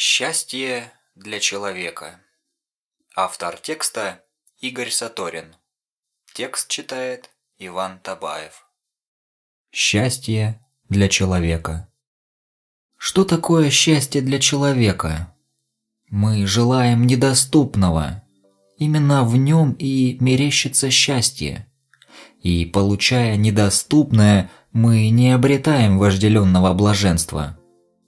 Счастье для человека. Автор текста Игорь Саторин. Текст читает Иван Табаев. Счастье для человека. Что такое счастье для человека? Мы желаем недоступного. Именно в нем и мерещится счастье. И получая недоступное, мы не обретаем вожделенного блаженства –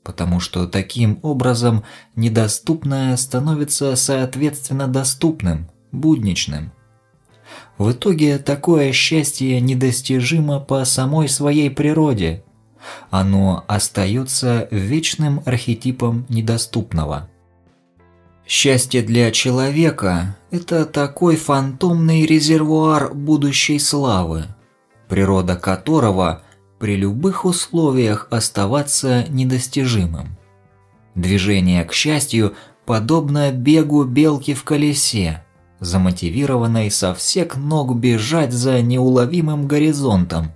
потому что таким образом недоступное становится соответственно доступным, будничным. В итоге такое счастье недостижимо по самой своей природе. Оно остается вечным архетипом недоступного. Счастье для человека – это такой фантомный резервуар будущей славы, природа которого – при любых условиях оставаться недостижимым. Движение к счастью подобно бегу белки в колесе, замотивированной со всех ног бежать за неуловимым горизонтом,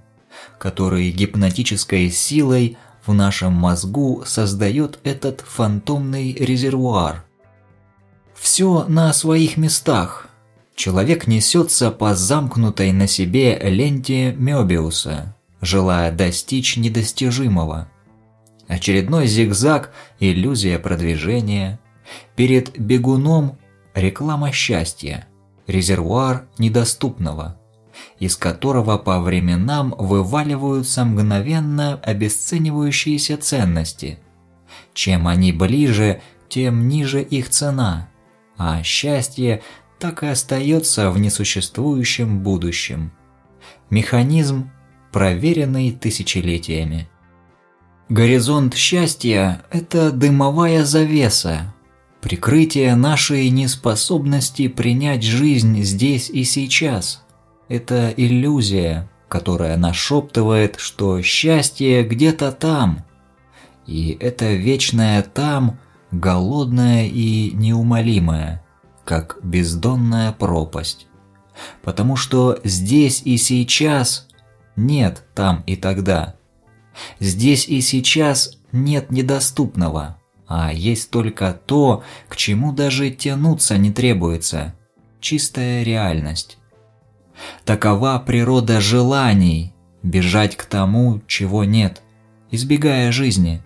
который гипнотической силой в нашем мозгу создает этот фантомный резервуар. Все на своих местах. Человек несется по замкнутой на себе ленте Мёбиуса, желая достичь недостижимого. Очередной зигзаг – иллюзия продвижения. Перед бегуном – реклама счастья, резервуар недоступного, из которого по временам вываливаются мгновенно обесценивающиеся ценности. Чем они ближе, тем ниже их цена, а счастье так и остается в несуществующем будущем. Механизм проверенный тысячелетиями. Горизонт счастья – это дымовая завеса, прикрытие нашей неспособности принять жизнь здесь и сейчас. Это иллюзия, которая нашептывает, что счастье где-то там. И это вечное там, голодное и неумолимое, как бездонная пропасть. Потому что здесь и сейчас нет там и тогда. Здесь и сейчас нет недоступного, а есть только то, к чему даже тянуться не требуется – чистая реальность. Такова природа желаний – бежать к тому, чего нет, избегая жизни.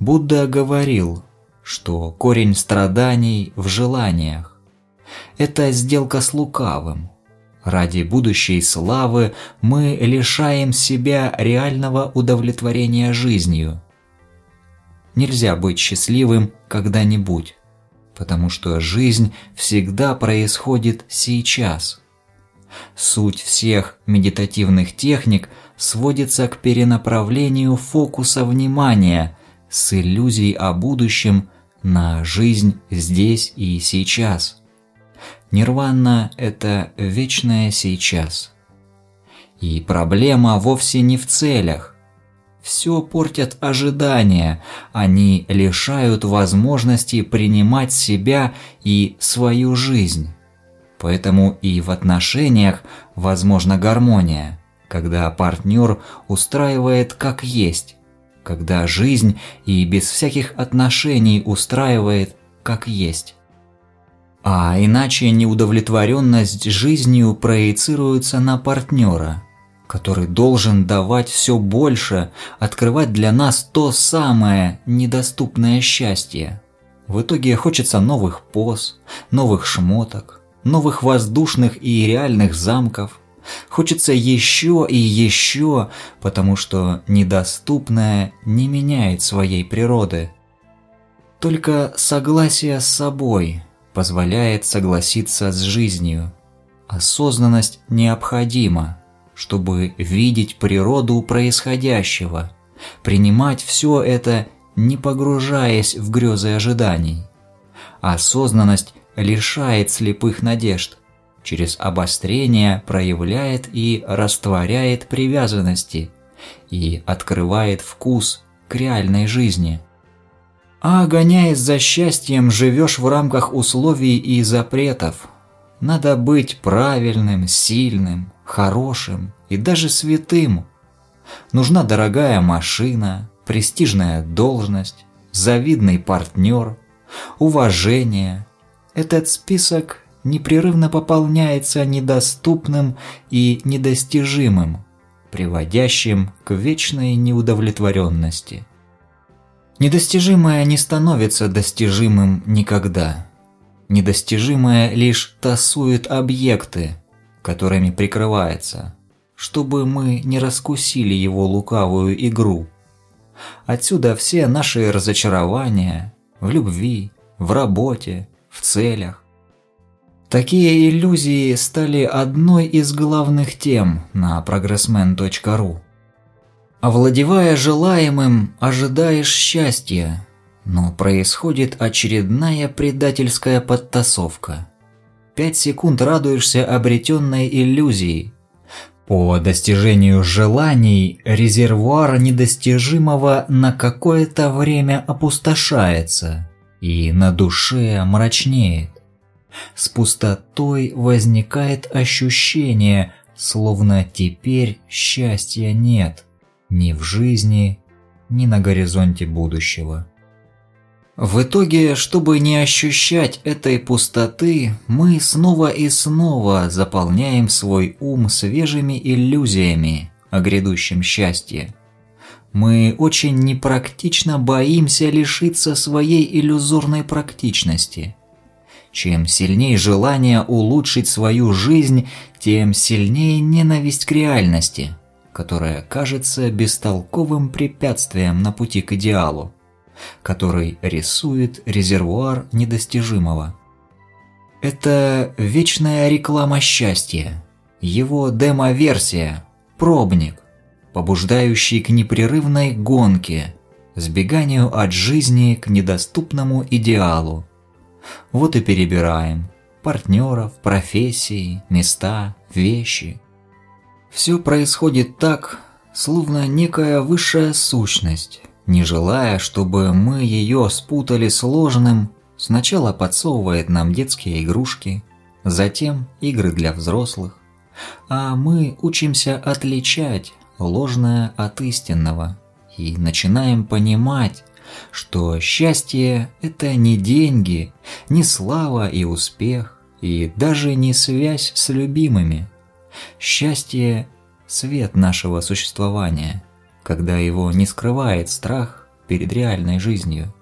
Будда говорил, что корень страданий в желаниях. Это сделка с лукавым – Ради будущей славы мы лишаем себя реального удовлетворения жизнью. Нельзя быть счастливым когда-нибудь, потому что жизнь всегда происходит сейчас. Суть всех медитативных техник сводится к перенаправлению фокуса внимания с иллюзий о будущем на жизнь здесь и сейчас. Нирвана – это вечное сейчас. И проблема вовсе не в целях. Все портят ожидания, они лишают возможности принимать себя и свою жизнь. Поэтому и в отношениях возможна гармония, когда партнер устраивает как есть, когда жизнь и без всяких отношений устраивает как есть. А иначе неудовлетворенность жизнью проецируется на партнера, который должен давать все больше, открывать для нас то самое недоступное счастье. В итоге хочется новых поз, новых шмоток, новых воздушных и реальных замков. Хочется еще и еще, потому что недоступное не меняет своей природы. Только согласие с собой – позволяет согласиться с жизнью. Осознанность необходима, чтобы видеть природу происходящего, принимать все это, не погружаясь в грезы ожиданий. Осознанность лишает слепых надежд, через обострение проявляет и растворяет привязанности и открывает вкус к реальной жизни – а гоняясь за счастьем, живешь в рамках условий и запретов. Надо быть правильным, сильным, хорошим и даже святым. Нужна дорогая машина, престижная должность, завидный партнер, уважение. Этот список непрерывно пополняется недоступным и недостижимым, приводящим к вечной неудовлетворенности. Недостижимое не становится достижимым никогда. Недостижимое лишь тасует объекты, которыми прикрывается, чтобы мы не раскусили его лукавую игру. Отсюда все наши разочарования в любви, в работе, в целях. Такие иллюзии стали одной из главных тем на progressman.ru. Овладевая желаемым, ожидаешь счастья, но происходит очередная предательская подтасовка. Пять секунд радуешься обретенной иллюзии. По достижению желаний резервуар недостижимого на какое-то время опустошается и на душе мрачнеет. С пустотой возникает ощущение, словно теперь счастья нет ни в жизни, ни на горизонте будущего. В итоге, чтобы не ощущать этой пустоты, мы снова и снова заполняем свой ум свежими иллюзиями о грядущем счастье. Мы очень непрактично боимся лишиться своей иллюзорной практичности. Чем сильнее желание улучшить свою жизнь, тем сильнее ненависть к реальности – которая кажется бестолковым препятствием на пути к идеалу, который рисует резервуар недостижимого. Это вечная реклама счастья, его демо-версия, пробник, побуждающий к непрерывной гонке, сбеганию от жизни к недоступному идеалу. Вот и перебираем партнеров, профессии, места, вещи – все происходит так, словно некая высшая сущность, не желая, чтобы мы ее спутали с ложным, сначала подсовывает нам детские игрушки, затем игры для взрослых, а мы учимся отличать ложное от истинного и начинаем понимать, что счастье – это не деньги, не слава и успех, и даже не связь с любимыми – Счастье – свет нашего существования, когда его не скрывает страх перед реальной жизнью.